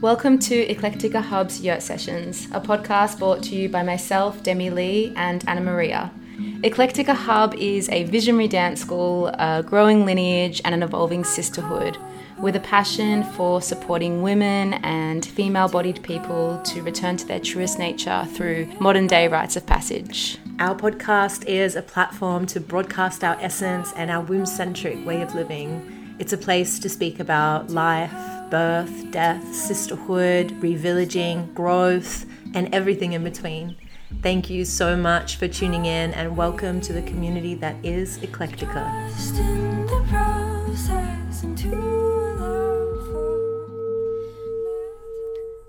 Welcome to Eclectica Hub's Yurt Sessions, a podcast brought to you by myself, Demi Lee, and Annamaria. Eclectica Hub is a visionary dance school, a growing lineage, and an evolving sisterhood with a passion for supporting women and female bodied people to return to their truest nature through modern day rites of passage. Our podcast is a platform to broadcast our essence and our womb centric way of living. It's a place to speak about life, birth, death, sisterhood, revillaging, growth, and everything in between. Thank you so much for tuning in and welcome to the community that is Eclectica.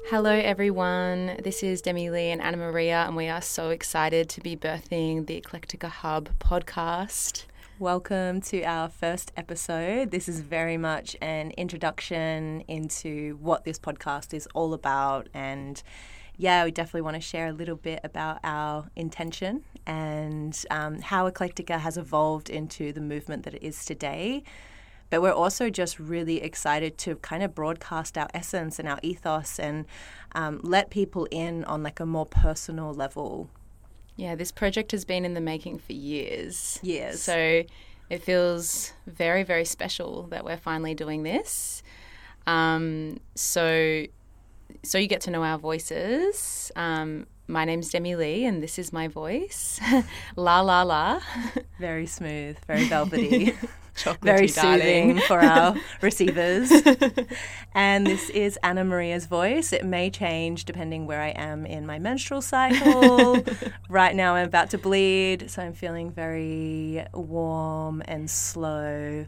Hello, everyone. This is Demi Lee and Annamaria, and we are so excited to be birthing the Eclectica Hub podcast. Welcome to our first episode. This is very much an introduction into what this podcast is all about. And yeah, we definitely want to share a little bit about our intention and um, how Eclectica has evolved into the movement that it is today. But we're also just really excited to kind of broadcast our essence and our ethos and um, let people in on like a more personal level yeah, this project has been in the making for years. Years. So it feels very, very special that we're finally doing this. Um, so, so you get to know our voices. Um, my name's Demi Lee, and this is my voice. la la la. Very smooth, very velvety. very soothing for our receivers. and this is Annamaria's voice. It may change depending where I am in my menstrual cycle. right now, I'm about to bleed, so I'm feeling very warm and slow.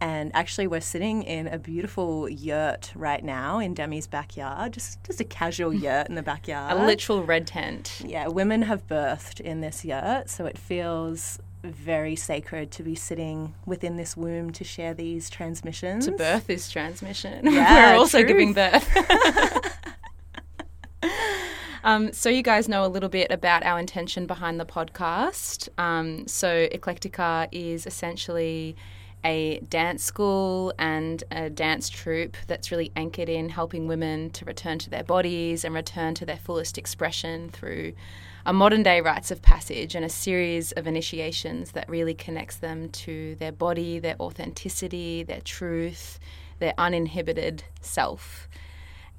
And actually, we're sitting in a beautiful yurt right now in Demi's backyard, just just a casual yurt in the backyard. A literal red tent. Yeah, women have birthed in this yurt, so it feels very sacred to be sitting within this womb to share these transmissions. To birth this transmission. Yeah, We're also truth. giving birth. um, so, you guys know a little bit about our intention behind the podcast. Um, so, Eclectica is essentially a dance school and a dance troupe that's really anchored in helping women to return to their bodies and return to their fullest expression through a modern day rites of passage and a series of initiations that really connects them to their body, their authenticity, their truth, their uninhibited self.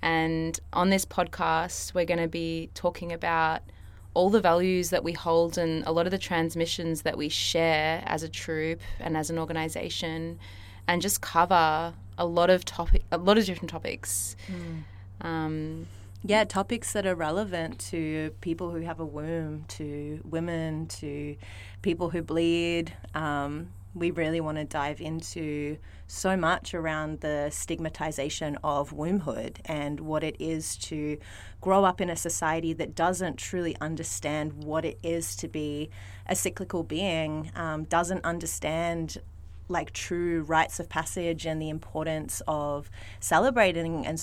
And on this podcast, we're going to be talking about all the values that we hold and a lot of the transmissions that we share as a troupe and as an organization and just cover a lot of topic a lot of different topics mm. um, yeah topics that are relevant to people who have a womb to women to people who bleed um, we really want to dive into so much around the stigmatization of wombhood and what it is to grow up in a society that doesn't truly understand what it is to be a cyclical being, um, doesn't understand like true rites of passage and the importance of celebrating and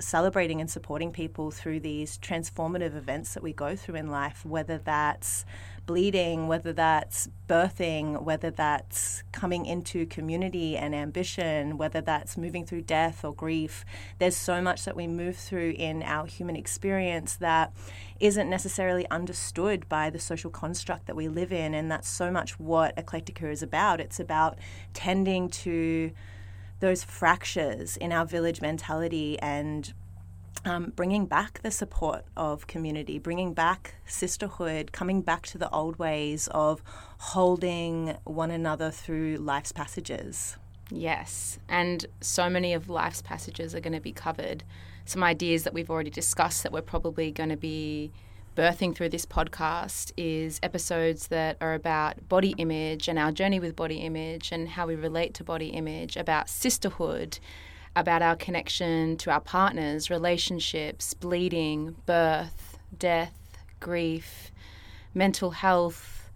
celebrating and supporting people through these transformative events that we go through in life, whether that's bleeding, whether that's birthing, whether that's coming into community and ambition, whether that's moving through death or grief. There's so much that we move through in our human experience that isn't necessarily understood by the social construct that we live in. And that's so much what Eclectica is about. It's about tending to those fractures in our village mentality and um, bringing back the support of community, bringing back sisterhood, coming back to the old ways of holding one another through life's passages. Yes, and so many of life's passages are going to be covered. Some ideas that we've already discussed that we're probably going to be birthing through this podcast is episodes that are about body image and our journey with body image and how we relate to body image, about sisterhood, about our connection to our partners, relationships, bleeding, birth, death, grief, mental health.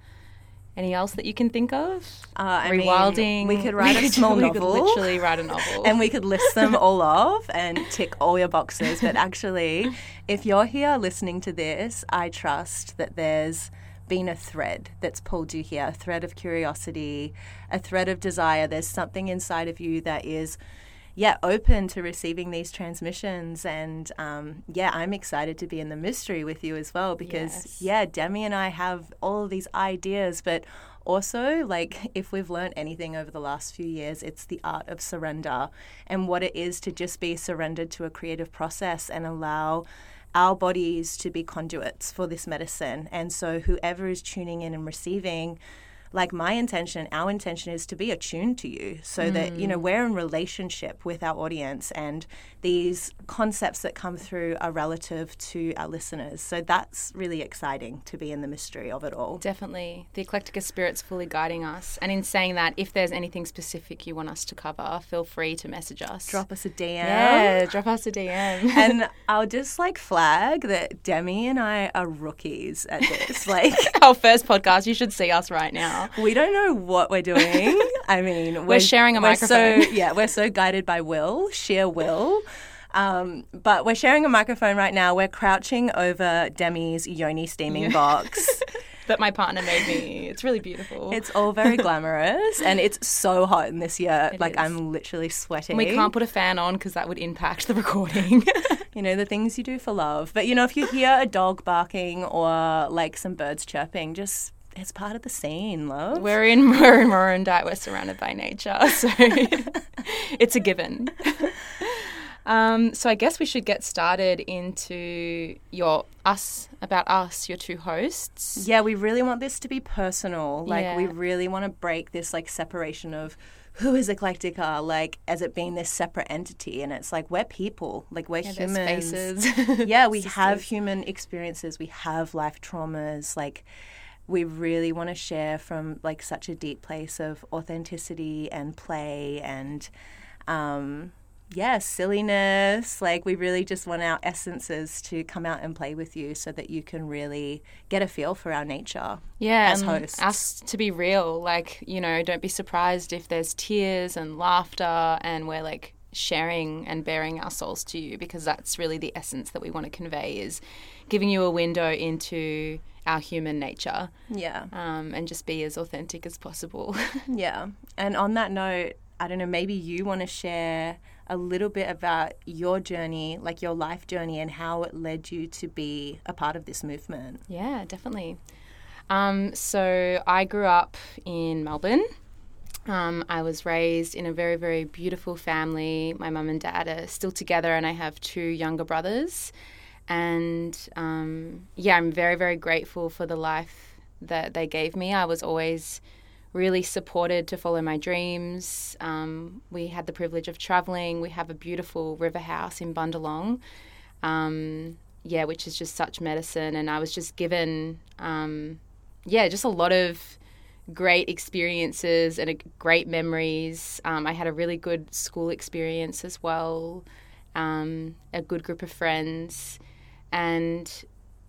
Any else that you can think of? Uh, Rewilding. Mean, we could write a small we novel. Could literally write a novel. and we could list them all off and tick all your boxes. But actually, if you're here listening to this, I trust that there's been a thread that's pulled you here a thread of curiosity, a thread of desire. There's something inside of you that is yeah, open to receiving these transmissions. And um, yeah, I'm excited to be in the mystery with you as well because, Yes. yeah, Demi and I have all of these ideas, but also, like, if we've learned anything over the last few years, it's the art of surrender and what it is to just be surrendered to a creative process and allow our bodies to be conduits for this medicine. And so, whoever is tuning in and receiving, like my intention, our intention is to be attuned to you so that, you know, mm. we're in relationship with our audience and these concepts that come through are relative to our listeners. So that's really exciting to be in the mystery of it all. Definitely. The Eclectica Spirit's fully guiding us. And in saying that, if there's anything specific you want us to cover, feel free to message us. Drop us a DM. Yeah, drop us a DM. And I'll just like flag that Demi and I are rookies at this. Like, Our first podcast, you should see us right now. We don't know what we're doing. I mean, we're, sharing a we're microphone. So, yeah, we're so guided by will, sheer will. Um, but we're sharing a microphone right now. We're crouching over Demi's yoni steaming box. That my partner made me. It's really beautiful. It's all very glamorous, and it's so hot in this year. It like is. I'm literally sweating. we can't put a fan on because that would impact the recording. you know the things you do for love. But you know, if you hear a dog barking or like some birds chirping, just it's part of the scene, love. we're in we're in Morondite. We're surrounded by nature, so it's a given. Um, so I guess we should get started into your us about us, your two hosts. Yeah, we really want this to be personal. Like we really want to break this like separation of who is Eclectica, like as it being this separate entity. And it's like we're people, like we're Yeah, humans. faces. yeah, we have human experiences. We have life traumas. Like we really want to share from like such a deep place of authenticity and play and um yeah, silliness. Like, we really just want our essences to come out and play with you so that you can really get a feel for our nature. Yeah, as hosts. us to be real. Like, you know, don't be surprised if there's tears and laughter and we're like sharing and bearing our souls to you because that's really the essence that we want to convey is giving you a window into our human nature Yeah. um, and just be as authentic as possible. Yeah. And on that note, I don't know, maybe you want to share a little bit about your journey, like your life journey, and how it led you to be a part of this movement. Yeah, definitely. Um, so I grew up in Melbourne. Um, I was raised in a very, very beautiful family. My mum and dad are still together, and I have two younger brothers. And um, yeah, I'm very, very grateful for the life that they gave me. I was always really supported to follow my dreams. Um, we had the privilege of traveling. We have a beautiful river house in Bundalong. Um, yeah, which is just such medicine. And I was just given, um, yeah, just a lot of great experiences and great memories. Um, I had a really good school experience as well, um, a good group of friends. And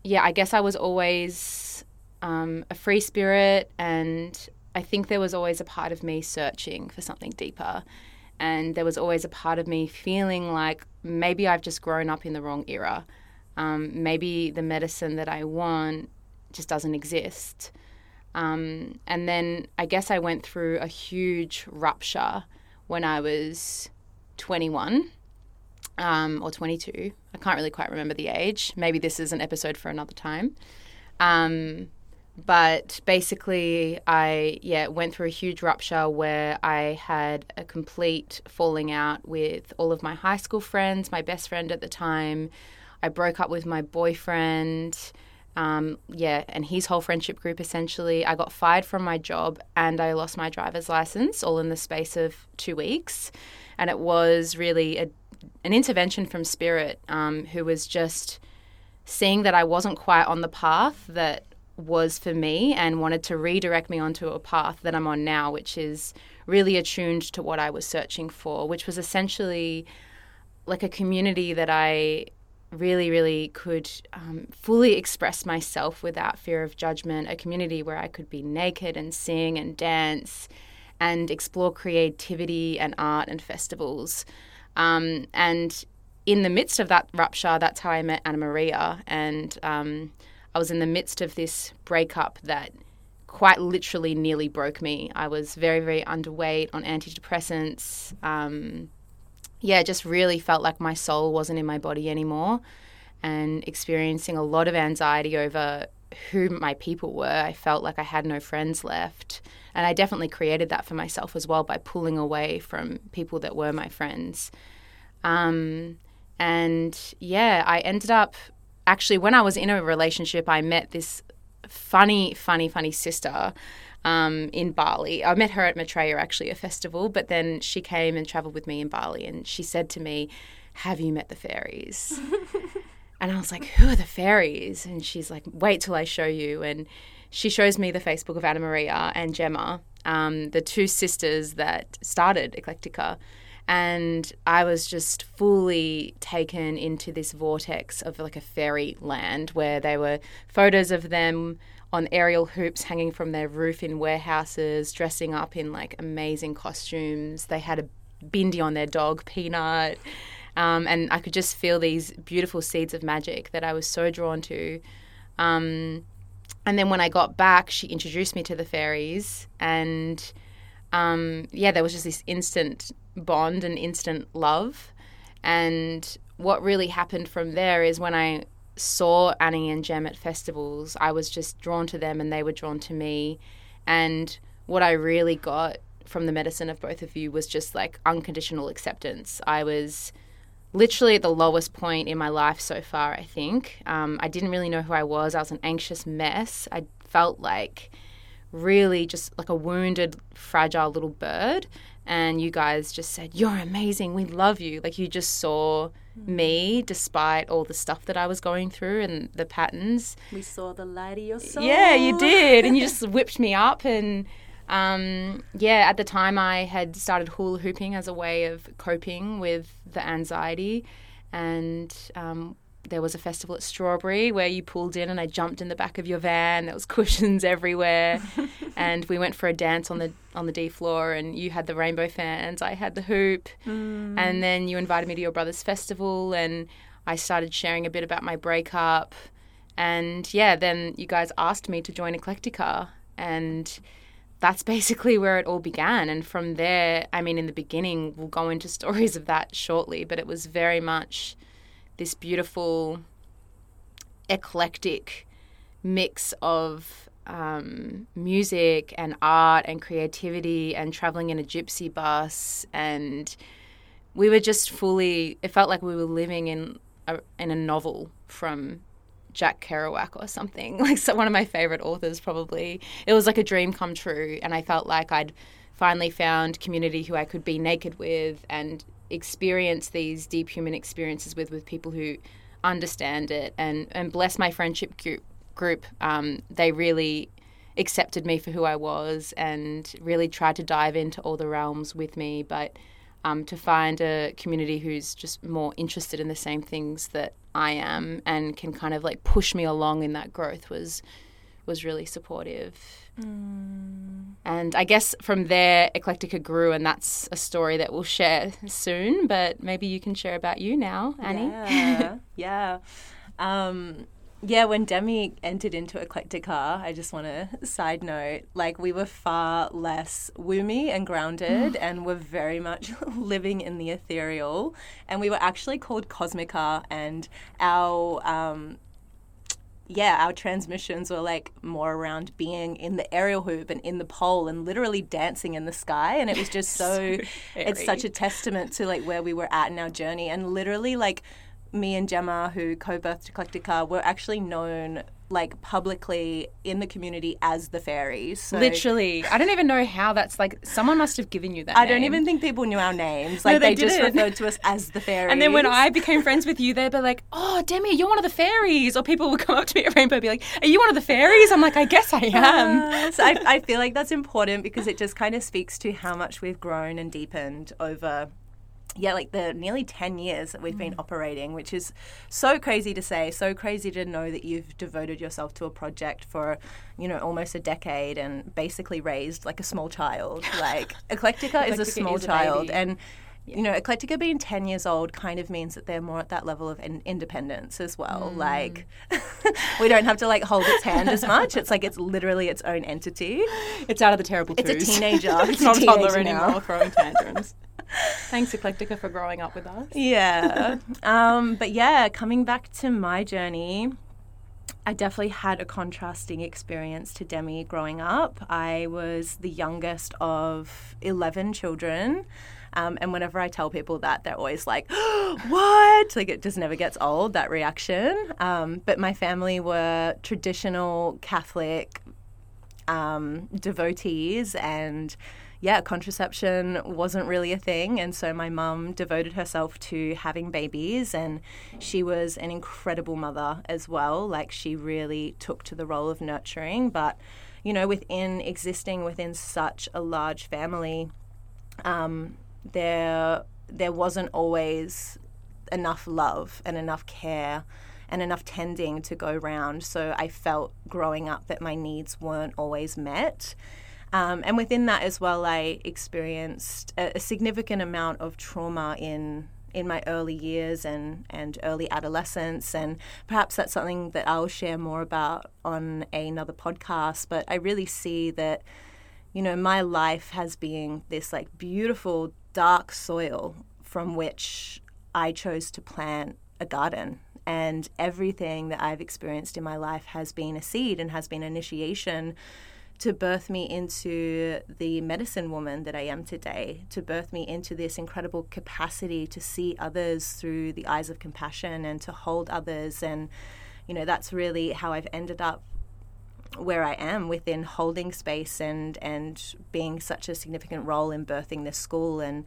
yeah, I guess I was always um, a free spirit. And I think there was always a part of me searching for something deeper. And there was always a part of me feeling like maybe I've just grown up in the wrong era. Um, maybe the medicine that I want just doesn't exist. Um, and then I guess I went through a huge rupture when I was 21 um, or 22. I can't really quite remember the age. Maybe this is an episode for another time. Um, but basically, I yeah went through a huge rupture where I had a complete falling out with all of my high school friends, my best friend at the time. I broke up with my boyfriend. Um, yeah, and his whole friendship group essentially. I got fired from my job and I lost my driver's license all in the space of two weeks. And it was really a, an intervention from Spirit, um, who was just seeing that I wasn't quite on the path that was for me and wanted to redirect me onto a path that I'm on now, which is really attuned to what I was searching for, which was essentially like a community that I really, really could um, fully express myself without fear of judgment, a community where I could be naked and sing and dance and explore creativity and art and festivals. Um, and in the midst of that rupture, that's how I met Annamaria. And um, I was in the midst of this breakup that quite literally nearly broke me. I was very, very underweight on antidepressants. Um, yeah, just really felt like my soul wasn't in my body anymore and experiencing a lot of anxiety over who my people were. I felt like I had no friends left. And I definitely created that for myself as well by pulling away from people that were my friends. Um, and yeah, I ended up actually, when I was in a relationship, I met this funny, funny, funny sister um, in Bali. I met her at Maitreya, actually, a festival, but then she came and traveled with me in Bali and she said to me, Have you met the fairies? and I was like, Who are the fairies? And she's like, Wait till I show you. And she shows me the Facebook of Annamaria and Gemma, um, the two sisters that started Eclectica. And I was just fully taken into this vortex of like a fairy land where there were photos of them on aerial hoops hanging from their roof in warehouses, dressing up in like amazing costumes. They had a bindi on their dog, Peanut. Um, and I could just feel these beautiful seeds of magic that I was so drawn to. Um, and then when I got back, she introduced me to the fairies, and um, yeah, there was just this instant bond and instant love. And what really happened from there is when I saw Annie and Jem at festivals, I was just drawn to them and they were drawn to me. And what I really got from the medicine of both of you was just like unconditional acceptance. I was literally at the lowest point in my life so far, I think. Um, I didn't really know who I was. I was an anxious mess. I felt like really just like a wounded, fragile little bird. And you guys just said, You're amazing. We love you. Like you just saw me despite all the stuff that I was going through and the patterns. We saw the light of your soul. Yeah, you did. And you just whipped me up. And um, yeah, at the time I had started hula hooping as a way of coping with the anxiety. And um, there was a festival at Strawberry where you pulled in and I jumped in the back of your van. There was cushions everywhere, and we went for a dance on the on the D floor. And you had the rainbow fans, I had the hoop, mm. and then you invited me to your brother's festival, and I started sharing a bit about my breakup, and yeah, then you guys asked me to join Eclectica, and that's basically where it all began. And from there, I mean, in the beginning, we'll go into stories of that shortly, but it was very much this beautiful, eclectic mix of um, music and art and creativity and traveling in a gypsy bus and we were just fully it felt like we were living in a, in a novel from Jack Kerouac or something. Like so one of my favorite authors probably. It was like a dream come true and I felt like I'd finally found community who I could be naked with and experience these deep human experiences with with people who understand it. And and bless my friendship group group um, they really accepted me for who I was and really tried to dive into all the realms with me but um, to find a community who's just more interested in the same things that I am and can kind of like push me along in that growth was was really supportive. Mm. And I guess from there, Eclectica grew, and that's a story that we'll share soon. But maybe you can share about you now, Annie. Yeah, yeah. Um, yeah, when Demi entered into Eclectica, I just want to side note, like we were far less woomy and grounded and were very much living in the ethereal. And we were actually called Cosmica and our um, yeah, our transmissions were like more around being in the aerial hoop and in the pole and literally dancing in the sky. And it was just so, so it's such a testament to like where we were at in our journey. And literally, like, me and Gemma, who co-birthed Eclectica, were actually known like publicly in the community as the fairies. So Literally, I don't even know how that's like. Someone must have given you that. I name. don't even think people knew our names. Like no, they, they just referred to us as the fairies. And then when I became friends with you, they'd be like, "Oh, Demi, you're one of the fairies." Or people would come up to me at Rainbow, and be like, "Are you one of the fairies?" I'm like, "I guess I am." Uh, so I, I feel like that's important because it just kind of speaks to how much we've grown and deepened over yeah, like the nearly 10 years that we've mm. been operating, which is so crazy to say, so crazy to know that you've devoted yourself to a project for, you know, almost a decade and basically raised like a small child. Like Eclectica, is a small is a child. And, yeah. you know, Eclectica being 10 years old kind of means that they're more at that level of in- independence as well. Mm. Like, we don't have to like hold its hand as much. It's like it's literally its own entity. It's out of the terrible It's a teenager. it's, it's not a toddler anymore throwing tantrums. Thanks, Eclectica, for growing up with us. Yeah. um, but yeah, coming back to my journey, I definitely had a contrasting experience to Demi growing up. I was the youngest of 11 children. Um, and whenever I tell people that, they're always like, what? Like it just never gets old, that reaction. Um, but my family were traditional Catholic um, devotees and yeah, contraception wasn't really a thing. And so my mum devoted herself to having babies, and she was an incredible mother as well. Like, she really took to the role of nurturing. But, you know, within existing within such a large family, um, there, there wasn't always enough love and enough care and enough tending to go round. So I felt growing up that my needs weren't always met. Um, and within that as well, I experienced a, a, significant amount of trauma in in my early years and, and early adolescence. And perhaps that's something that I'll share more about on another podcast. But I really see that, you know, my life has been this like beautiful dark soil from which I chose to plant a garden. And everything that I've experienced in my life has been a seed and has been initiation to birth me into the medicine woman that I am today, to birth me into this incredible capacity to see others through the eyes of compassion and to hold others. And, you know, that's really how I've ended up where I am within holding space and, and being such a significant role in birthing this school and,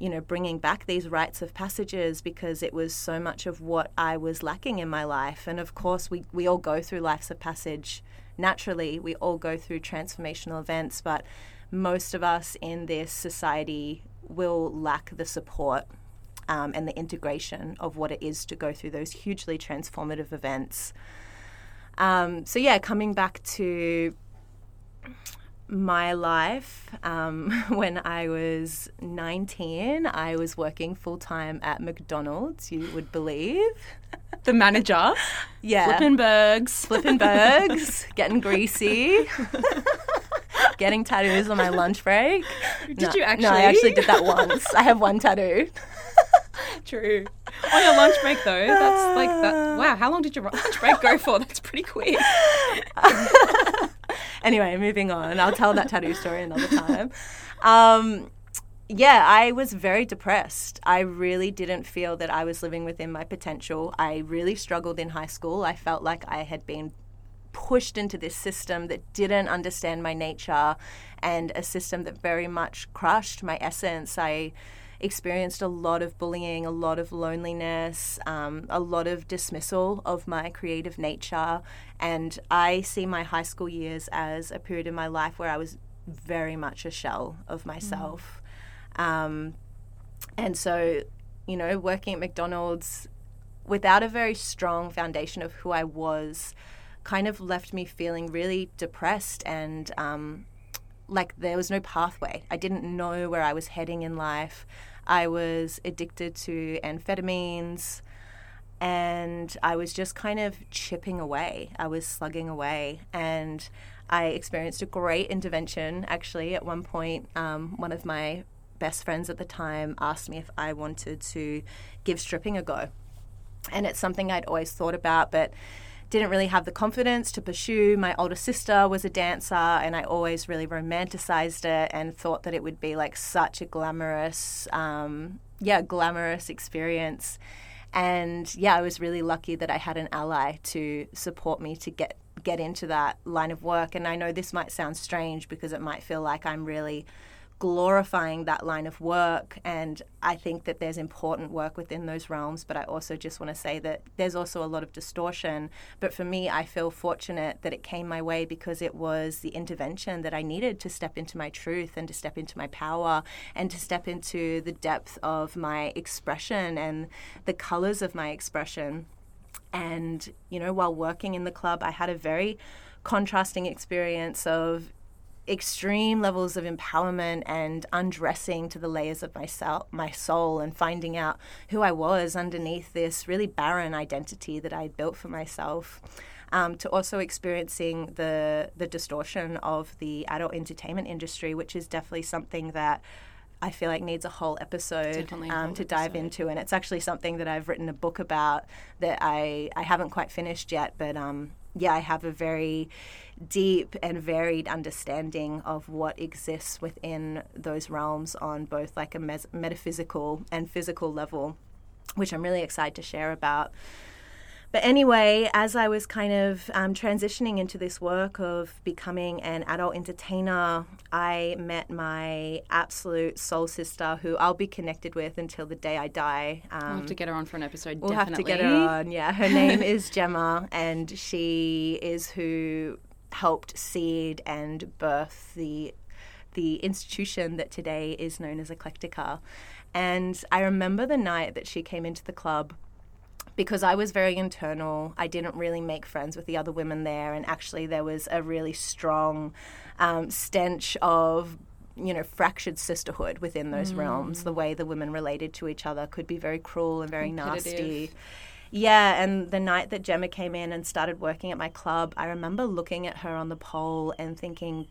you know, bringing back these rites of passages because it was so much of what I was lacking in my life. And of course, we, we all go through lives of passage naturally we all go through transformational events, but most of us in this society will lack the support um, and the integration of what it is to go through those hugely transformative events. Um, so, yeah, coming back to my life, um, when I was 19, I was working full time at McDonald's, you would believe. The manager. Yeah. Flipping burgers, getting greasy, getting tattoos on my lunch break. Did no, you actually? No, I actually did that once. I have one tattoo. True. On your lunch break, though, that's like that. Wow, how long did your lunch break go for? That's pretty quick. anyway, moving on. I'll tell that tattoo story another time. Um, yeah, I was very depressed. I really didn't feel that I was living within my potential. I really struggled in high school. I felt like I had been pushed into this system that didn't understand my nature and a system that very much crushed my essence. I experienced a lot of bullying, a lot of loneliness, um, a lot of dismissal of my creative nature. And I see my high school years as a period in my life where I was very much a shell of myself. Mm. Um, and so, you know, working at McDonald's without a very strong foundation of who I was kind of left me feeling really depressed and um, like there was no pathway. I didn't know where I was heading in life. I was addicted to amphetamines and I was just kind of chipping away. I was slugging away. And I experienced a great intervention actually. At one point, um, one of my best friends at the time asked me if I wanted to give stripping a go. And it's something I'd always thought about, but didn't really have the confidence to pursue. My older sister was a dancer, and I always really romanticized it and thought that it would be like such a glamorous, um, yeah, glamorous experience. And yeah, I was really lucky that I had an ally to support me to get get into that line of work. And I know this might sound strange because it might feel like I'm really glorifying that line of work. And I think that there's important work within those realms. But I also just want to say that there's also a lot of distortion. But for me, I feel fortunate that it came my way because it was the intervention that I needed to step into my truth and to step into my power and to step into the depth of my expression and the colors of my expression. And, you know, while working in the club, I had a very contrasting experience of extreme levels of empowerment and undressing to the layers of my, soul, my soul and finding out who I was underneath this really barren identity that I had built for myself. Um, to also experiencing the the distortion of the adult entertainment industry, which is definitely something that I feel like needs a whole episode a um, whole to dive episode. into, and it's actually something that I've written a book about that I I haven't quite finished yet, but um, yeah, I have a very deep and varied understanding of what exists within those realms on both like a mes- metaphysical and physical level, which I'm really excited to share about. But anyway, as I was kind of um, transitioning into this work of becoming an adult entertainer, I met my absolute soul sister, who I'll be connected with until the day I die. Um, We'll have to get her on for an episode. We'll definitely. have to get her on. Yeah, her name is Gemma, and she is who helped seed and birth the the institution that today is known as Eclectica. And I remember the night that she came into the club because I was very internal. I didn't really make friends with the other women there, and actually, there was a really strong um, stench of you know fractured sisterhood within those realms. The way the women related to each other could be very cruel and very nasty. Yeah, and the night that Gemma came in and started working at my club, I remember looking at her on the pole and thinking,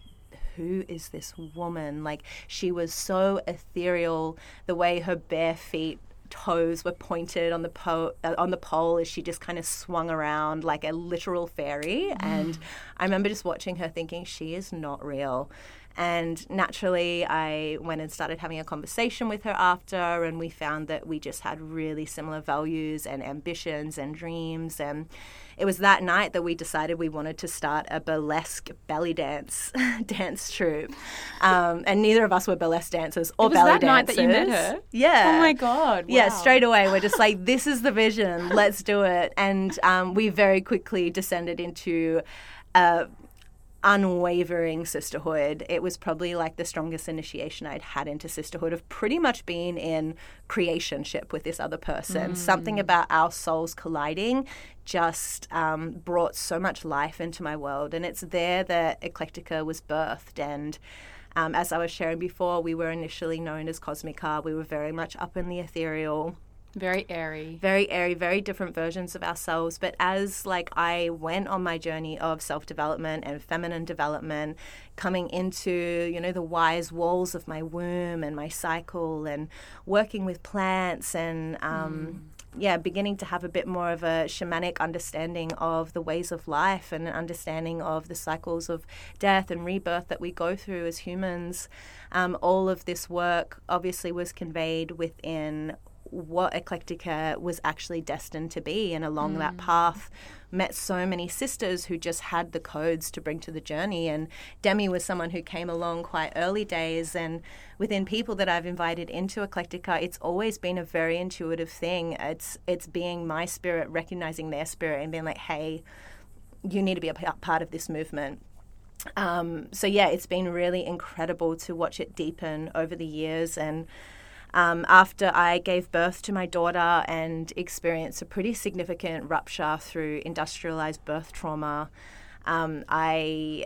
who is this woman? Like, she was so ethereal, the way her bare feet toes were pointed on the po- uh, on the pole as she just kind of swung around like a literal fairy. And I remember just watching her thinking she is not real and naturally I went and started having a conversation with her after and we found that we just had really similar values and ambitions and dreams and it was that night that we decided we wanted to start a burlesque belly dance dance troupe um, and neither of us were burlesque dancers or belly that night that you met her? yeah Oh my god! yeah, straight away we're just like, this is the vision. Let's do it. And um, we very quickly descended into a unwavering sisterhood. It was probably like the strongest initiation I'd had into sisterhood of pretty much being in creationship with this other person. Something about our souls colliding just um, brought so much life into my world. And it's there that Eclectica was birthed. And um, as I was sharing before, we were initially known as Cosmica. We were very much up in the ethereal Very airy. very airy, very different versions of ourselves. But as like I went on my journey of self development and feminine development, coming into you know the wise walls of my womb and my cycle, and working with plants and. Um, Yeah, beginning to have a bit more of a shamanic understanding of the ways of life and an understanding of the cycles of death and rebirth that we go through as humans. Um, all of this work obviously was conveyed within what Eclectica was actually destined to be. And along that path, met so many sisters who just had the codes to bring to the journey. And Demi was someone who came along quite early days. And within people that I've invited into Eclectica, it's always been a very intuitive thing. It's it's being my spirit recognizing their spirit and being like, hey, you need to be a part of this movement. Um, so yeah, it's been really incredible to watch it deepen over the years. And um, after I gave birth to my daughter and experienced a pretty significant rupture through industrialized birth trauma, um, I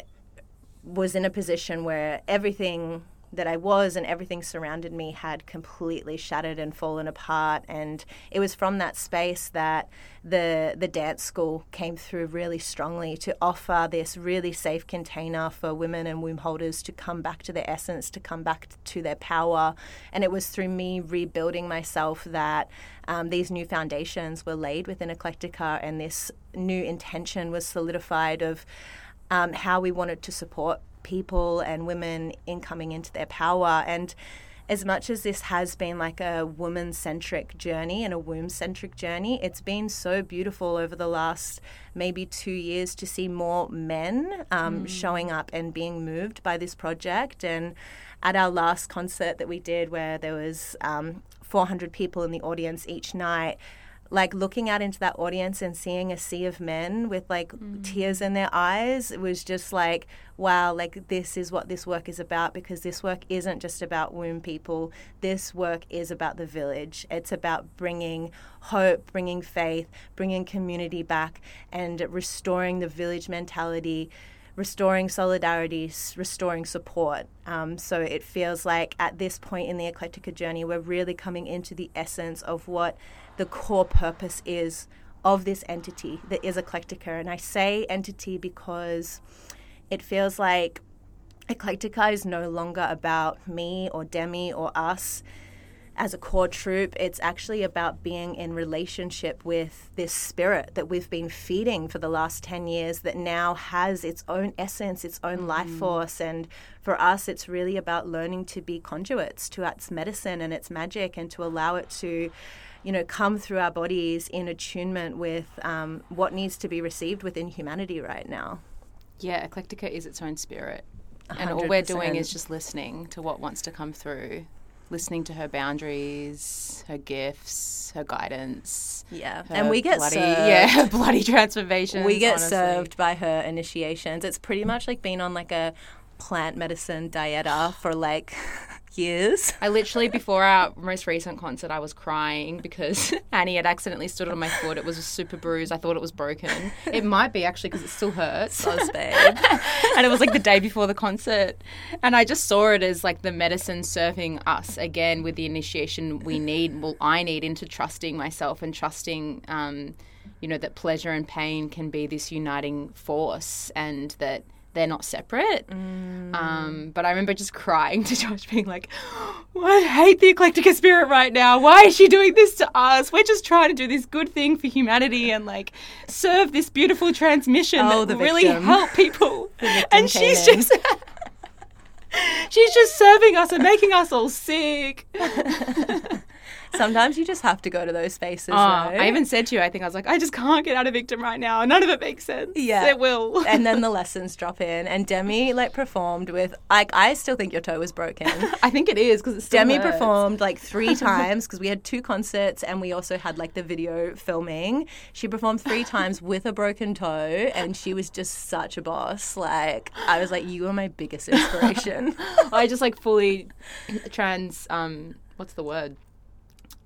was in a position where everything that I was and everything surrounded me had completely shattered and fallen apart. And it was from that space that the the dance school came through really strongly to offer this really safe container for women and womb holders to come back to their essence, to come back to their power. And it was through me rebuilding myself that um, these new foundations were laid within Eclectica, and this new intention was solidified of um, how we wanted to support people and women in coming into their power. And as much as this has been like a woman centric journey and a womb centric journey, it's been so beautiful over the last maybe two years to see more men um, showing up and being moved by this project. And at our last concert that we did, where there was um, 400 people in the audience each night, like looking out into that audience and seeing a sea of men with like tears in their eyes it was just like wow like this is what this work is about because this work isn't just about womb people. This work is about the village. It's about bringing hope bringing faith bringing community back and restoring the village mentality restoring solidarity, restoring support. Um, so it feels like at this point in the Eclectica journey, we're really coming into the essence of what the core purpose is of this entity that is Eclectica. And I say entity because it feels like Eclectica is no longer about me or Demi or us as a core troupe. It's actually about being in relationship with this spirit that we've been feeding for the last 10 years that now has its own essence, its own mm. life force. And for us, it's really about learning to be conduits to its medicine and its magic and to allow it to you know, come through our bodies in attunement with um, what needs to be received within humanity right now. Yeah, Eclectica is its own spirit. 100%. And all we're doing is just listening to what wants to come through, listening to her boundaries, her gifts, her guidance. Yeah, and we get bloody, served. Yeah, bloody transformations. We get honestly. served by her initiations. It's pretty much like being on like a plant medicine dieta for like I literally, before our most recent concert, I was crying because Annie had accidentally stood on my foot. It was a super bruise. I thought it was broken. It might be actually because it still hurts. Babe. and it was like the day before the concert. And I just saw it as like the medicine serving us again with the initiation we need, well, I need into trusting myself and trusting. Um, you know that pleasure and pain can be this uniting force and that they're not separate. Mm. Um, but I remember just crying to Josh, being like, oh, I hate the Eclectica spirit right now. Why is she doing this to us? We're just trying to do this good thing for humanity and like serve this beautiful transmission oh, that really help people. and she's just. she's just serving us and making us all sick. Sometimes you just have to go to those spaces. Oh, I even said to you, I think I was like, I just can't get out of victim right now. None of it makes sense. Yeah, it will. and then the lessons drop in, and Demi like performed with like I still think your toe was broken. I think it is because Demi hurts. performed like three times because we had two concerts and we also had like the video filming. She performed three times with a broken toe, and she was just such a boss. Like I was like, you are my biggest inspiration. I just like fully trans. Um, what's the word?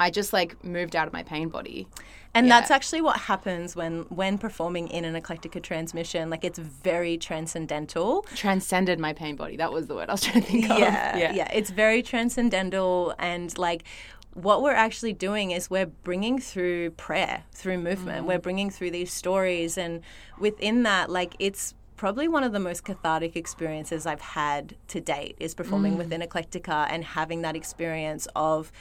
I just like moved out of my pain body. And yeah. that's actually what happens when when performing in an eclectica transmission. Like it's very transcendental. Transcended my pain body. That was the word I was trying to think of. Yeah, yeah. yeah. It's very transcendental and like what we're actually doing is we're bringing through prayer, through movement. Mm. We're bringing through these stories and within that like it's probably one of the most cathartic experiences I've had to date is performing mm. within Eclectica and having that experience of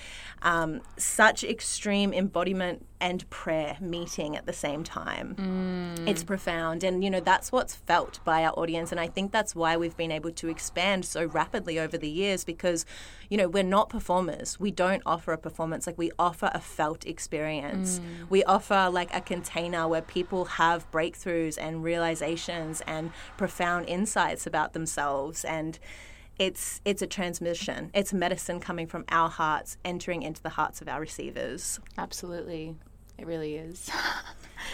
um, such extreme embodiment and prayer meeting at the same time. Mm. It's profound. And, you know, that's what's felt by our audience. And I think that's why we've been able to expand so rapidly over the years because, you know, we're not performers. We don't offer a performance. Like, we offer a felt experience. Mm. We offer, like, a container where people have breakthroughs and realizations and profound insights about themselves. And, it's it's a transmission. It's medicine coming from our hearts entering into the hearts of our receivers. Absolutely. It really is.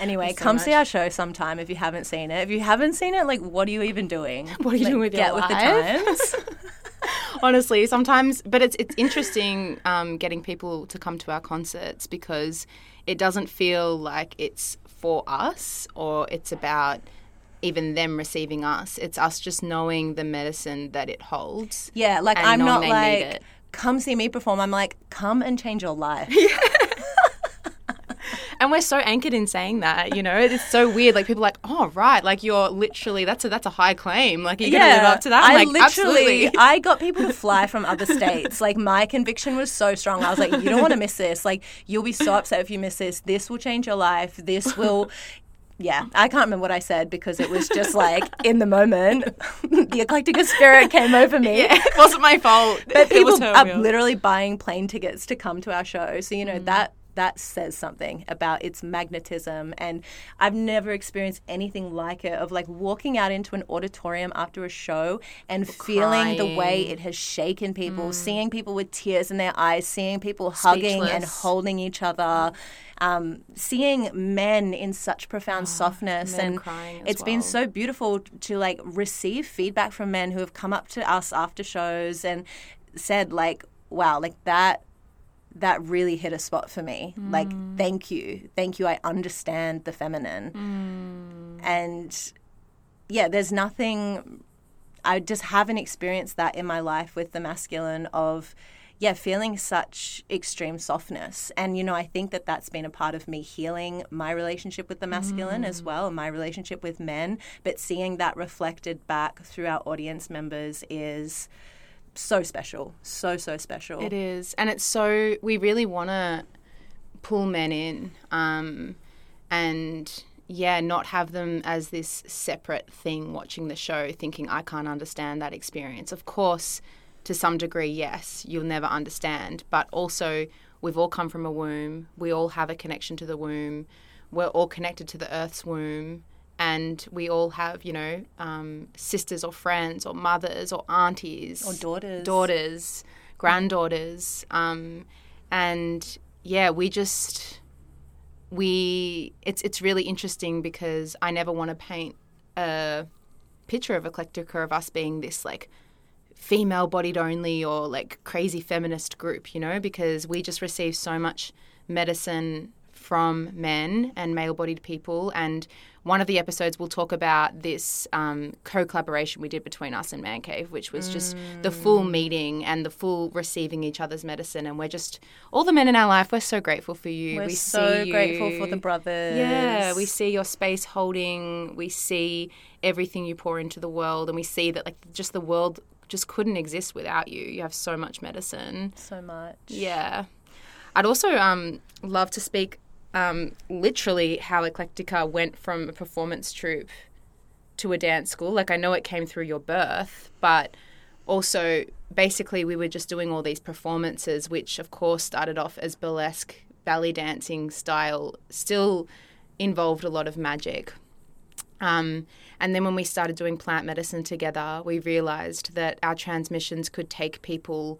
Anyway, so come much. see our show sometime if you haven't seen it. If you haven't seen it, like, what are you even doing? What are you like, doing with get your with the times? Honestly, sometimes, but it's it's interesting um, getting people to come to our concerts because it doesn't feel like it's for us or it's about even them receiving us. It's us just knowing the medicine that it holds. Yeah, like I'm not like come see me perform. I'm like come and change your life. Yeah. and we're so anchored in saying that, you know, it's so weird. Like people are like, oh right, like you're literally that's a that's a high claim. Like you're yeah, gonna live up to that. I'm I like, literally, absolutely. I got people to fly from other states. Like my conviction was so strong. I was like, you don't want to miss this. Like you'll be so upset if you miss this. This will change your life. This will yeah, I can't remember what I said because it was just like in the moment, the eclectic spirit came over me. Yeah, it wasn't my fault. But people are literally buying plane tickets to come to our show. So, you know, mm. that that says something about its magnetism. And I've never experienced anything like it of like walking out into an auditorium after a show and feeling the way it has shaken people, mm. seeing people with tears in their eyes, seeing people Speechless. hugging and holding each other. Um, seeing men in such profound oh, softness and it's well. been so beautiful to like receive feedback from men who have come up to us after shows and said like wow like that that really hit a spot for me. Mm. Like, thank you. Thank you. I understand the feminine. Mm. And yeah, there's nothing, I just haven't experienced that in my life with the masculine of, yeah, feeling such extreme softness. And, you know, I think that that's been a part of me healing my relationship with the masculine mm. as well, and my relationship with men. But seeing that reflected back through our audience members is so special. So, so special. It is. And it's so, we really want to pull men in um, and yeah, not have them as this separate thing watching the show, thinking, I can't understand that experience. Of course, to some degree, yes, you'll never understand. But also, we've all come from a womb. We all have a connection to the womb. We're all connected to the earth's womb. And we all have, you know, um, sisters or friends or mothers or aunties or daughters, daughters, granddaughters. Um, and yeah, we just we it's it's really interesting because I never want to paint a picture of Eclectica of us being this like female bodied only or like crazy feminist group, you know, because we just receive so much medicine from men and male bodied people. And one of the episodes will talk about this um, co collaboration we did between us and Man Cave, which was just mm. the full meeting and the full receiving each other's medicine. And we're just, all the men in our life, we're so grateful for you. We're we so grateful for the brothers. Yeah, we see your space holding, we see everything you pour into the world, and we see that, like, just the world just couldn't exist without you. You have so much medicine. So much. Yeah. I'd also um, love to speak um, literally how Eclectica went from a performance troupe to a dance school. Like, I know it came through your birth, but also basically we were just doing all these performances, which of course started off as burlesque ballet dancing style, still involved a lot of magic. Um, and then when we started doing plant medicine together, we realized that our transmissions could take people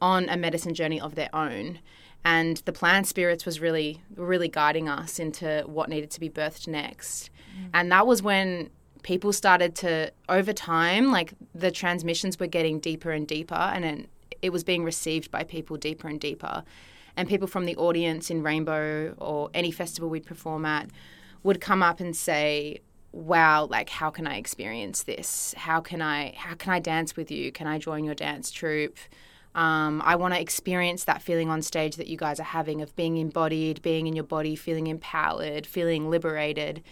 on a medicine journey of their own. And the plant spirits was really, really guiding us into what needed to be birthed next. Mm. And that was when people started to, over time, like the transmissions were getting deeper and deeper, and it, it was being received by people deeper and deeper. And people from the audience in Rainbow or any festival we'd perform at would come up and say, wow like how can i experience this how can i how can i dance with you can i join your dance troupe um, i want to experience that feeling on stage that you guys are having of being embodied being in your body feeling empowered feeling liberated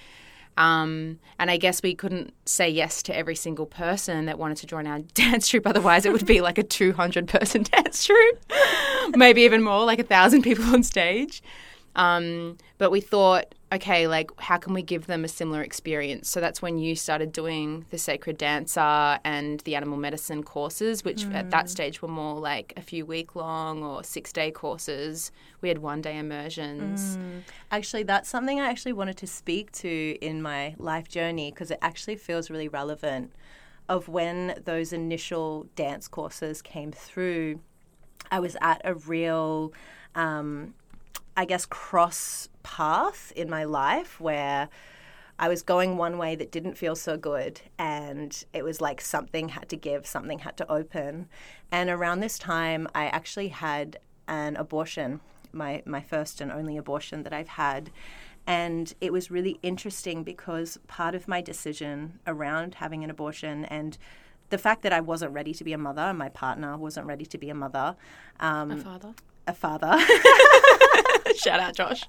um, and I guess we couldn't say yes to every single person that wanted to join our dance troupe. Otherwise, it would be like a 200 person dance troupe, maybe even more, like a thousand people on stage. Um, but we thought, okay, like, how can we give them a similar experience? So that's when you started doing the Sacred Dancer and the Animal Medicine courses, which mm. at that mm. stage were more like a few week long or six day courses. We had one day immersions. Mm. Actually, that's something I actually wanted to speak to in my life journey because it actually feels really relevant of when those initial dance courses came through. I was at a real um, I guess, cross path in my life where I was going one way that didn't feel so good, and it was like something had to give, something had to open. And around this time, I actually had an abortion, my, my first and only abortion that I've had. And it was really interesting because part of my decision around having an abortion and the fact that I wasn't ready to be a mother, my partner wasn't ready to be a mother. Um, a father. A father. shout out, Josh.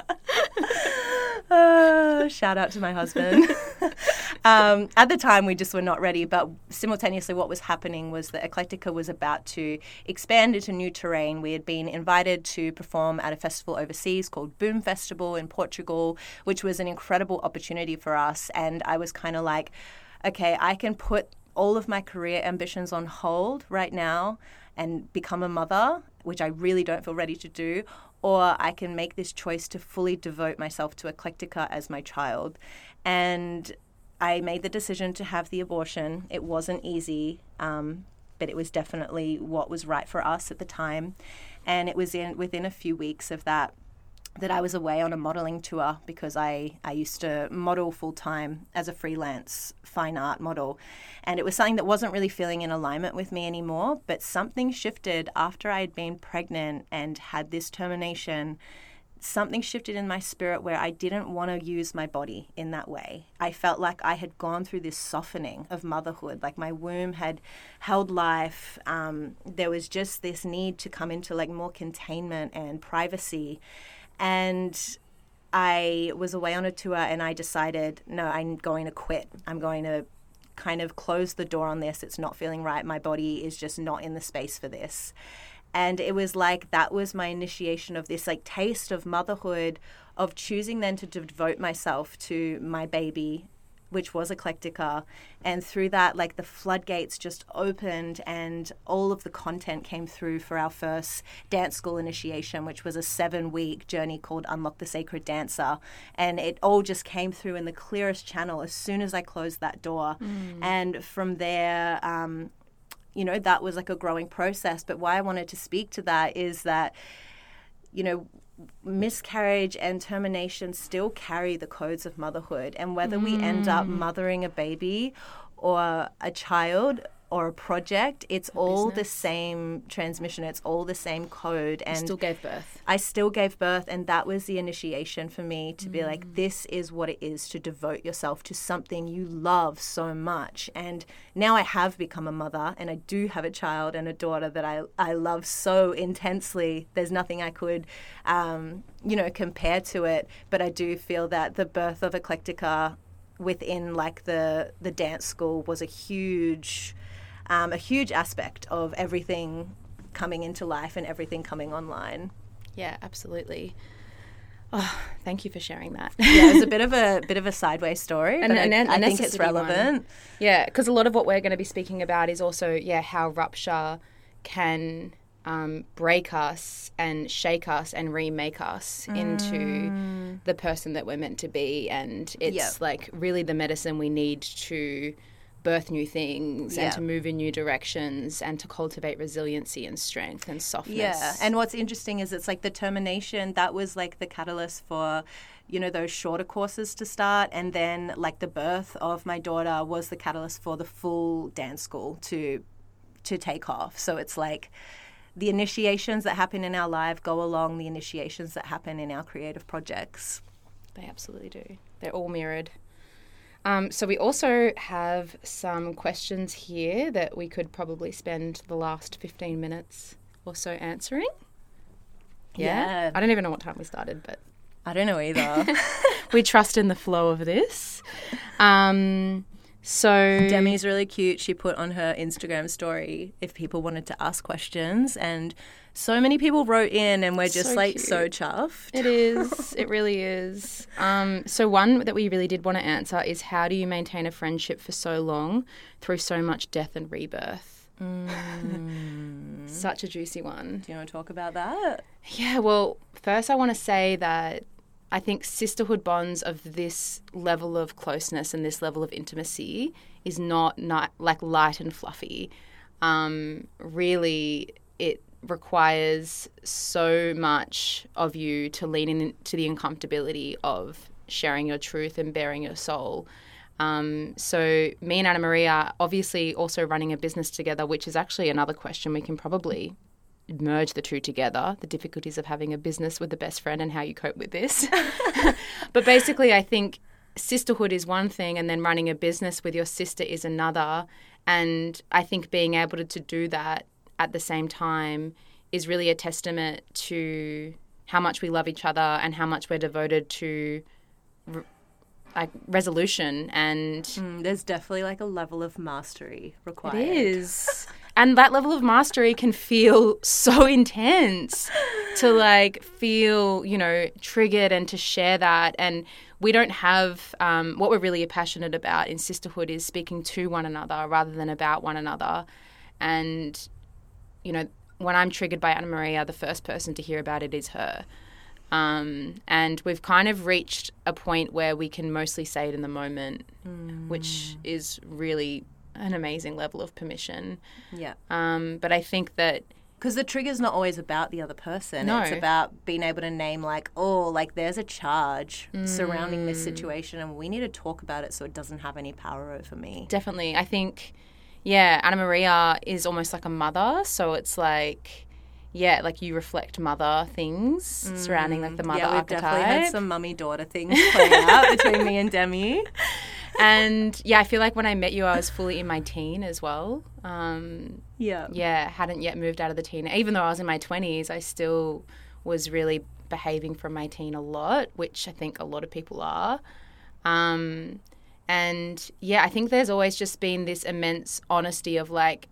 uh, shout out to my husband. um, at the time, we just were not ready, but simultaneously, what was happening was that Eclectica was about to expand into new terrain. We had been invited to perform at a festival overseas called Boom Festival in Portugal, which was an incredible opportunity for us. And I was kind of like, okay, I can put all of my career ambitions on hold right now and become a mother, which I really don't feel ready to do, or I can make this choice to fully devote myself to Eclectica as my child. And I made the decision to have the abortion. It wasn't easy, um, but it was definitely what was right for us at the time. And it was in within a few weeks of that that I was away on a modeling tour because I, I used to model full time as a freelance fine art model. And it was something that wasn't really feeling in alignment with me anymore. But something shifted after I had been pregnant and had this termination. something shifted in my spirit where I didn't want to use my body in that way. I felt like I had gone through this softening of motherhood, like my womb had held life. Um, there was just this need to come into like more containment and privacy. And I was away on a tour and I decided, no, I'm going to quit. I'm going to kind of close the door on this. It's not feeling right. My body is just not in the space for this and it was like that was my initiation of this like taste of motherhood of choosing then to devote myself to my baby which was eclectica and through that like the floodgates just opened and all of the content came through for our first dance school initiation which was a seven week journey called unlock the sacred dancer and it all just came through in the clearest channel as soon as i closed that door mm. and from there um, you know, that was like a growing process. But why I wanted to speak to that is that, you know, miscarriage and termination still carry the codes of motherhood. And whether mm. we end up mm. mothering a baby or a child, or a project, it's a all business. the same transmission. It's all the same code. And you still gave birth. I still gave birth, and that was the initiation for me to mm. be like, mm. this is what it is to devote yourself to something you love so much. And now I have become a mother, and I do have a child and a daughter that I I love so intensely. There's nothing I could. Um, you know, compare to it, but I do feel that the birth of Eclectica within like the the dance school was a huge um, a huge aspect of everything coming into life and everything coming online. Yeah, absolutely. Oh, thank you for sharing that. yeah, it's a bit of a bit of a sideways story, and, and, I, I think it's relevant. One. Yeah, because a lot of what we're going to be speaking about is also yeah how rupture can um, break us and shake us and remake us mm. into the person that we're meant to be, and it's yep. like really the medicine we need to birth new things yeah. and to move in new directions and to cultivate resiliency and strength and softness. Yeah. And what's interesting is it's like the termination that was like the catalyst for you know those shorter courses to start and then like the birth of my daughter was the catalyst for the full dance school to to take off. So it's like the initiations that happen in our life go along the initiations that happen in our creative projects. They absolutely do. They're all mirrored. Um, so we also have some questions here that we could probably spend the last 15 minutes or so answering. Yeah. yeah. I don't even know what time we started, but. I don't know either. we trust in the flow of this. Um, so Demi's really cute. She put on her Instagram story if people wanted to ask questions, and so many people wrote in, and we're just so like cute. so chuffed. It is. it really is. Um, so one that we really did want to answer is how do you maintain a friendship for so long through so much death and rebirth? Mm. Such a juicy one. Do you want to talk about that? Yeah. Well, first I want to say that I think sisterhood bonds of this level of closeness and this level of intimacy is not, not like light and fluffy. Um, really, it requires so much of you to lean into the uncomfortability of sharing your truth and bearing your soul. Um, so, me and Annamaria obviously also running a business together, which is actually another question we can probably merge the two together the difficulties of having a business with a best friend and how you cope with this. but basically, I think sisterhood is one thing, and then running a business with your sister is another. And I think being able to, to do that at the same time is really a testament to how much we love each other and how much we're devoted to like resolution and mm, there's definitely like a level of mastery required. It is. and that level of mastery can feel so intense to like feel you know triggered and to share that and we don't have um, what we're really passionate about in sisterhood is speaking to one another rather than about one another and you know when i'm triggered by annamaria the first person to hear about it is her um, and we've kind of reached a point where we can mostly say it in the moment, mm. which is really an amazing level of permission. Yeah. Um, but I think that because the trigger's not always about the other person. No. It's about being able to name like, oh, like there's a charge mm. surrounding this mm. situation, and we need to talk about it so it doesn't have any power over me. Definitely, I think, yeah, Annamaria is almost like a mother, so it's like yeah, like you reflect mother things surrounding like the mother Mm. yeah, we've archetype. definitely had some mummy daughter things play out between me and Demi. and yeah, I feel like when I met you, I was fully in my teen as well. Um, Yeah. yeah, hadn't yet moved out of the teen. Even though I was in my 20s, I still was really behaving from my teen a lot, which I think a lot of people are. Um, and yeah, I think there's always just been this immense honesty of like,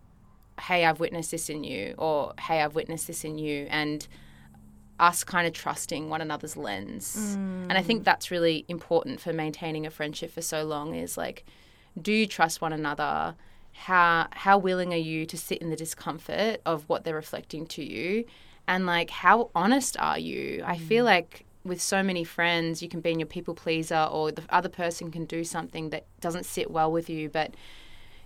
hey, I've witnessed this in you, or hey, I've witnessed this in you. And us kind of trusting one another's lens. And I think mm. that's really important for maintaining a friendship for so long is like, do you trust one another? How how willing are you to sit in the discomfort of what they're reflecting to you? And like how honest are you? I feel mm. like with so many friends, you can be in your people pleaser or the other person can do something that doesn't sit well with you, but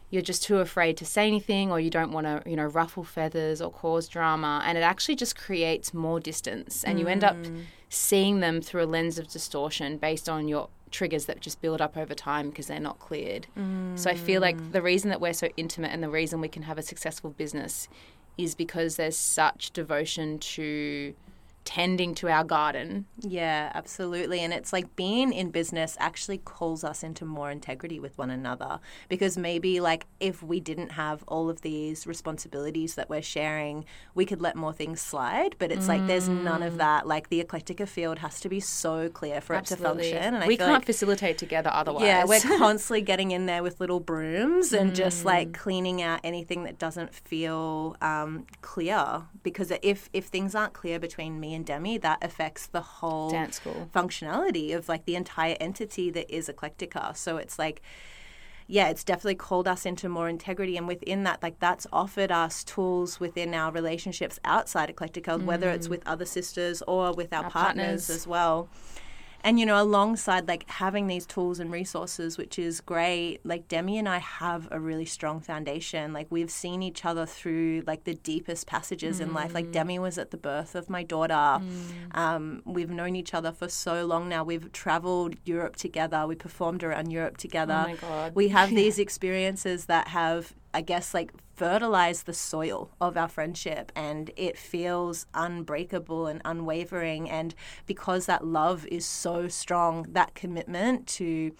you're just too afraid to say anything or you don't want to you know ruffle feathers or cause drama. And it actually just creates more distance and you end up mm. seeing them through a lens of distortion based on your triggers that just build up over time because they're not cleared. So i feel like mm. the reason that we're so intimate and the reason we can have a successful business is because there's such devotion to tending to our garden Yeah, absolutely. And it's like being in business actually calls us into more integrity with one another because maybe like if we didn't have all of these responsibilities that we're sharing, we could let more things slide. But it's like there's none of that. Like the eclectica field has to be so clear for it to function. And I we can't like facilitate together otherwise yeah, we're constantly getting in there with little brooms and just like cleaning out anything that doesn't feel um, clear. Because if if things aren't clear between me and Demi, that affects the whole Dance school. functionality of like the entire entity that is Eclectica. So it's like yeah, it's definitely called us into more integrity. And within that, like that's offered us tools within our relationships outside Eclectica, whether it's mm. with other sisters or with our, Our partners partners. as well. And you know, alongside like having these tools and resources, which is great, like Demi and I have a really strong foundation. Like we've seen each other through like the deepest passages in life. Like Demi was at the birth of my daughter. Um, we've known each other for so long now. We've traveled Europe together. We performed around Europe together. Oh my God. We have these experiences that have, I guess, like fertilized the soil of our friendship and it feels unbreakable and unwavering. And because that love is so strong, that commitment to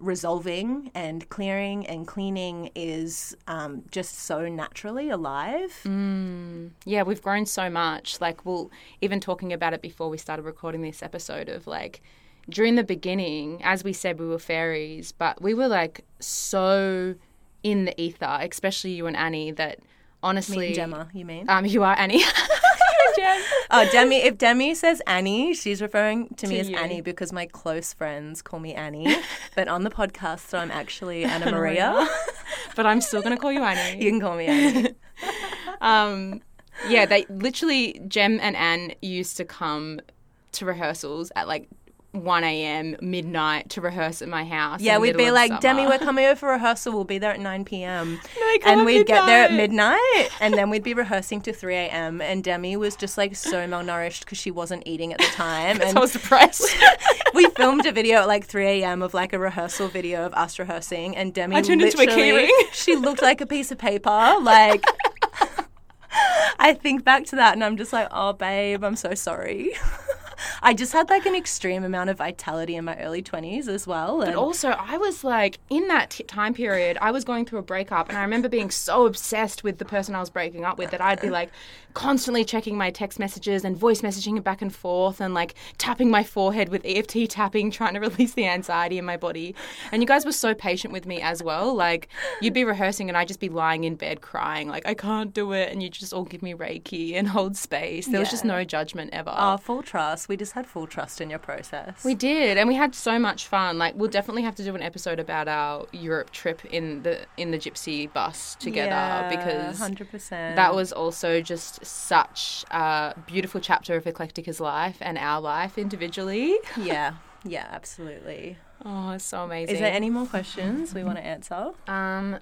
resolving and clearing and cleaning is um, just so naturally alive. Yeah, we've grown so much. Like, well, even talking about it before we started recording this episode of like, during the beginning, as we said, we were fairies, but we were like so in the ether, especially you and Annie, that honestly. Me Gemma, you mean? Um, you are Annie. Oh, Demi. If Demi says Annie, she's referring to me To as you. Annie because my close friends call me Annie. but on the podcast, so I'm actually Annamaria. but I'm still going to call you Annie. you can call me Annie. um, yeah, they literally, Jem and Anne used to come to rehearsals at like 1 a.m., midnight to rehearse at my house. Yeah, we'd be like, summer. Demi, we're coming over for rehearsal. We'll be there at 9 p.m. come and we'd get there at midnight. midnight, and then we'd be rehearsing to 3 a.m. And Demi was just like so malnourished because she wasn't eating at the time. So And I was depressed. we filmed a video at like 3 a.m. of like a rehearsal video of us rehearsing, and Demi I turned into a literally- keyring. She looked like a piece of paper. Like, I think back to that, and I'm just like, oh, babe, I'm so sorry. I just had like an extreme amount of vitality in my early 20s as well. And But also, I was like, in that t- time period, I was going through a breakup, and I remember being so obsessed with the person I was breaking up with that I'd be like constantly checking my text messages and voice messaging it back and forth, and like tapping my forehead with EFT tapping, trying to release the anxiety in my body. And you guys were so patient with me as well. Like, you'd be rehearsing, and I'd just be lying in bed crying, like, I can't do it. And you'd just all give me Reiki and hold space. There was just no judgment ever. Oh, full trust. We just had full trust in your process. We did, and we had so much fun. Like we'll definitely have to do an episode about our Europe trip in the in the gypsy bus together because hundred percent. that was also just such a beautiful chapter of Eclectica's life and our life individually. yeah, yeah, absolutely. Oh, it's so amazing. Is there any more questions we want to answer? Um.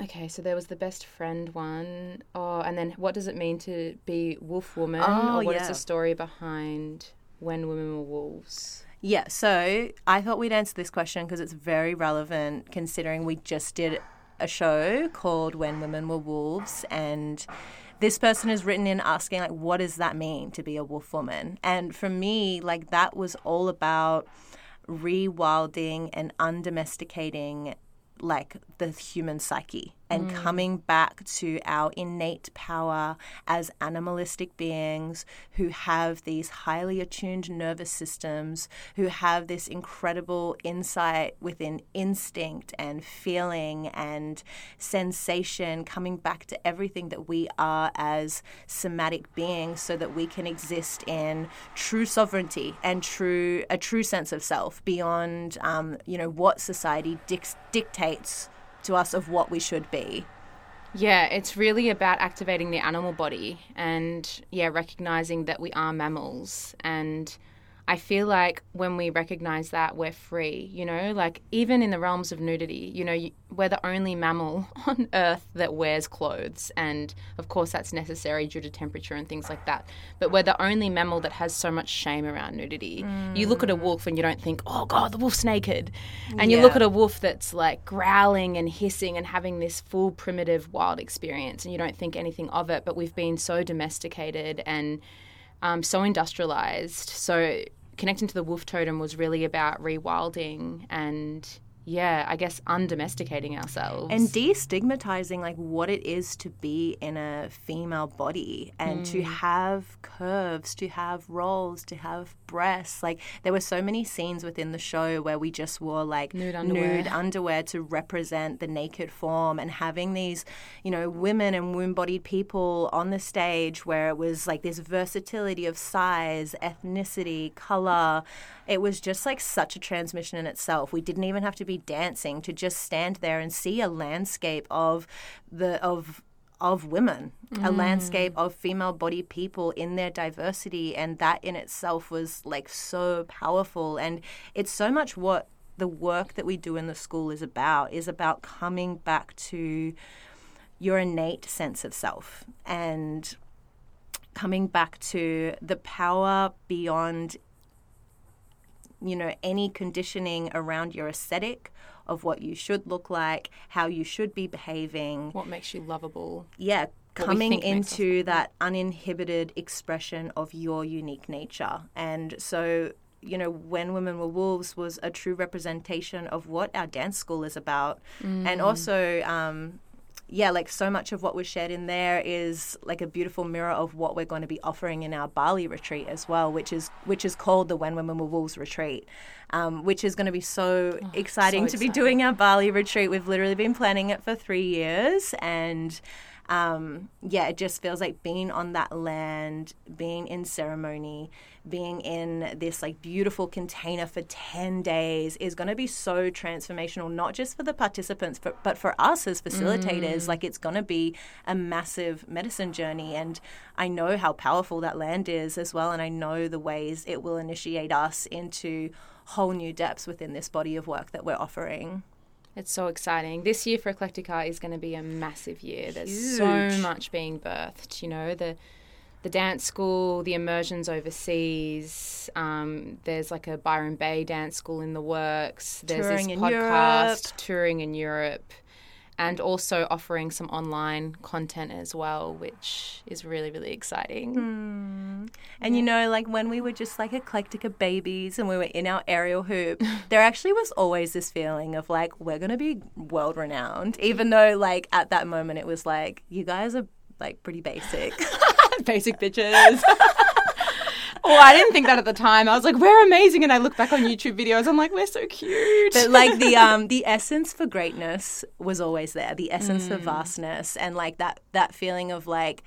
Okay, so there was the best friend one. Oh, and then what does it mean to be wolf woman? Oh, or what is yeah. the story behind when women were wolves? Yeah, so I thought we'd answer this question because it's very relevant considering we just did a show called When Women Were Wolves and this person has written in asking like what does that mean to be a wolf woman and for me like that was all about rewilding and undomesticating like the human psyche and coming back to our innate power as animalistic beings who have these highly attuned nervous systems, who have this incredible insight within instinct and feeling and sensation, coming back to everything that we are as somatic beings so that we can exist in true sovereignty and true a true sense of self beyond um, you know what society dic- dictates to us of what we should be. Yeah, it's really about activating the animal body and, yeah, recognizing that we are mammals. And I feel like when we recognize that, we're free, you know, like even in the realms of nudity, you know, we're the only mammal on earth that wears clothes. And of course, that's necessary due to temperature and things like that. But we're the only mammal that has so much shame around nudity. You look at a wolf and you don't think, oh God, the wolf's naked. And you look at a wolf that's like growling and hissing and having this full primitive wild experience and you don't think anything of it. But we've been so domesticated and um, so industrialized. So connecting to the wolf totem was really about rewilding and yeah, I guess undomesticating ourselves. and destigmatizing like what it is to be in a female body and to mm. have curves to have rolls to have breasts like there were so many scenes within the show where we just wore like Nude underwear. nude underwear to represent the naked form and having these you know women and womb-bodied people on the stage where it was like this versatility of size ethnicity color it was just like such a transmission in itself we didn't even have to be dancing to just stand there and see a landscape of the of of women, a mm. landscape of female body people in their diversity. And that in itself was like so powerful. And it's so much what the work that we do in the school is about, is about coming back to your innate sense of self and coming back to the power beyond you know any conditioning around your aesthetic of what you should look like how you should be behaving what makes you lovable? yeah coming think makes us into that uninhibited expression of your unique nature and so you know when women were wolves was a true representation of what our dance school is about Mm. and also um, yeah, like so much of what was shared in there is like a beautiful mirror of what we're going to be offering in our Bali retreat as well, which is which is called the When Women Were Wolves retreat, um, which is going to be so exciting Oh, so to be doing our Bali retreat. We've literally been planning it for three years, and um, yeah, it just feels like being on that land, being in ceremony, being in this like beautiful container for 10 days is going to be so transformational, not just for the participants, but, but for us as facilitators. Like it's going to be a massive medicine journey. And I know how powerful that land is as well. And I know the ways it will initiate us into whole new depths within this body of work that we're offering. It's so exciting. This year for Eclectica is going to be a massive year. There's so much being birthed. You know the the dance school, the immersions overseas. Um, there's like a Byron Bay dance school in the works. There's Touring this podcast touring in Europe, and also offering some online content as well, which is really really exciting. Hmm. And you know, like when we were just like eclectica babies and we were in our aerial hoop, there actually was always this feeling of like, we're going to be world renowned. Even though, like, at that moment, it was like, you guys are like pretty basic. Basic bitches. Well, I didn't think that at the time. I was like, we're amazing. And I look back on YouTube videos, I'm like, we're so cute. but like the um the essence for greatness was always there the essence of vastness and like that that feeling of like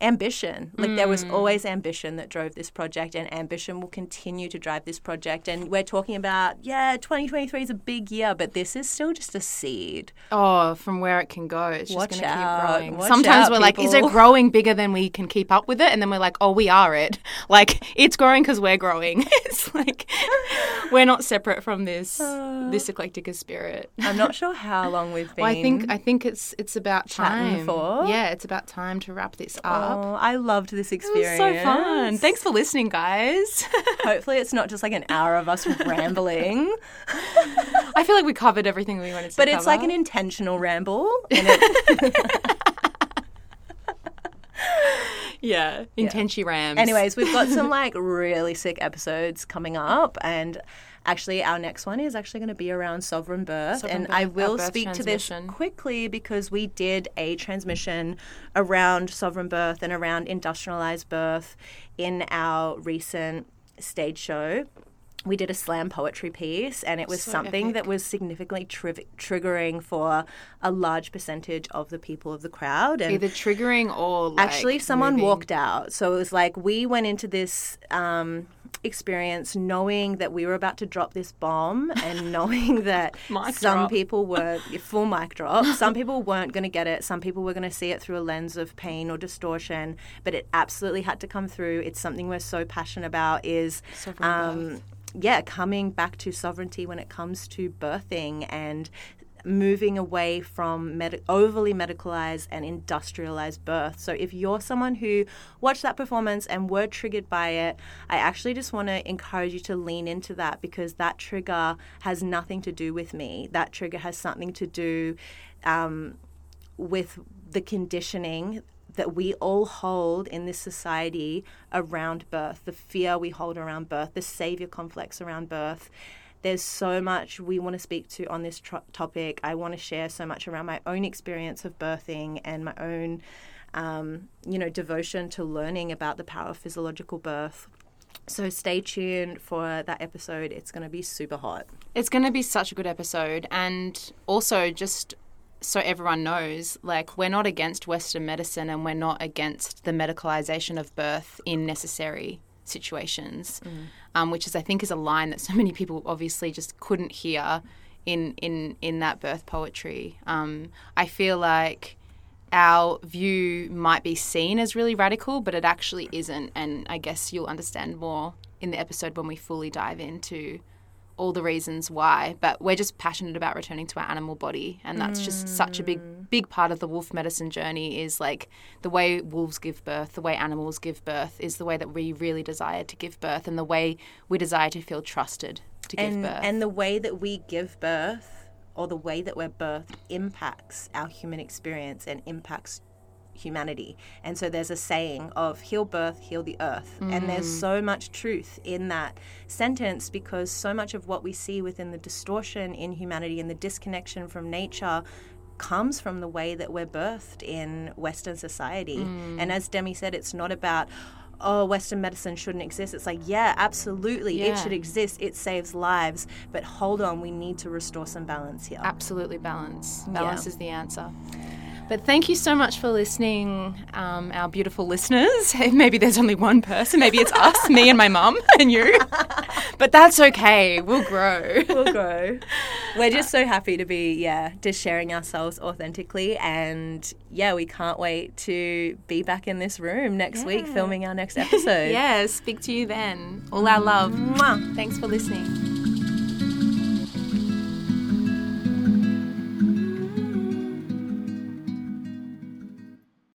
ambition like there was mm. always ambition that drove this project and ambition will continue to drive this project and we're talking about yeah 2023 is a big year but this is still just a seed oh, from where it can go. It's just Watch going to keep out. growing. Watch Sometimes out, we're like, is it growing bigger than we can keep up with it? And then we're like, oh, we are it. Like, it's growing because we're growing. it's like, we're not separate from this, uh, this eclectica spirit. i'm not sure how long we've been Well, I think I think it's it's about time. for? Yeah, it's about time to wrap this up. Oh, Oh, I loved this experience. It was so fun. Thanks for listening, guys. Hopefully, it's not just like an hour of us rambling, I feel like we covered everything we wanted to but cover. it's like an intentional ramble. And it, yeah, rams. Anyways, we've got some like really sick episodes coming up, and actually, our next one is actually going to be around sovereign birth. Sovereign and birth, I will speak to this quickly because we did a transmission around sovereign birth and around industrialized birth in our recent stage show. We did a slam poetry piece, and it was So something epic. that was significantly tri- triggering for a large percentage of the people of the crowd. And either triggering or like, Actually, someone moving. walked out. So it was like we went into this um, experience knowing that we were about to drop this bomb and knowing that some drop. people were full mic drop. Some people weren't going to get it. Some people were going to see it through a lens of pain or distortion. But it absolutely had to come through. It's something we're so passionate about. Is um, yeah, coming back to sovereignty when it comes to birthing and moving away from med- overly medicalized and industrialized birth. So if you're someone who watched that performance and were triggered by it, I actually just want to encourage you to lean into that because that trigger has nothing to do with me. That trigger has something to do um, with the conditioning that we all hold in this society around birth, the fear we hold around birth, the savior complex around birth. There's so much we want to speak to on this tro- topic. I want to share so much around my own experience of birthing and my own, um, you know, devotion to learning about the power of physiological birth. So stay tuned for that episode. It's going to be super hot. It's going to be such a good episode. And also, just so everyone knows, like, we're not against Western medicine and we're not against the medicalization of birth in necessary situations, um, which is, I think, is a line that so many people obviously just couldn't hear in, in, in that birth poetry. Um, I feel like our view might be seen as really radical, but it actually isn't. And I guess you'll understand more in the episode when we fully dive into all the reasons why. But we're just passionate about returning to our animal body, and that's just such a big, mm. big part of the wolf medicine journey. Is like the way wolves give birth, the way animals give birth, is the way that we really desire to give birth, and the way we desire to feel trusted to give and, birth. and the way that we give birth or the way that we're birthed impacts our human experience and impacts humanity. And so there's a saying of heal birth, heal the earth. And there's mm. so much truth in that sentence because so much of what we see within the distortion in humanity and the disconnection from nature comes from the way that we're birthed in Western society. Mm. And as Demi said, it's not about oh, Western medicine shouldn't exist. It's like, yeah, absolutely, it should exist. It saves lives. But hold on, we need to restore some balance here. Absolutely balance. Balance is the answer. But thank you so much for listening, um, our beautiful listeners. Maybe there's only one person. Maybe it's us, me and my mum, and you. But that's okay. We'll grow. We'll grow. We're just so happy to be, yeah, just sharing ourselves authentically. And yeah, we can't wait to be back in this room next week filming our next episode. Yeah, speak to you then. All our love. Mwah. Thanks for listening.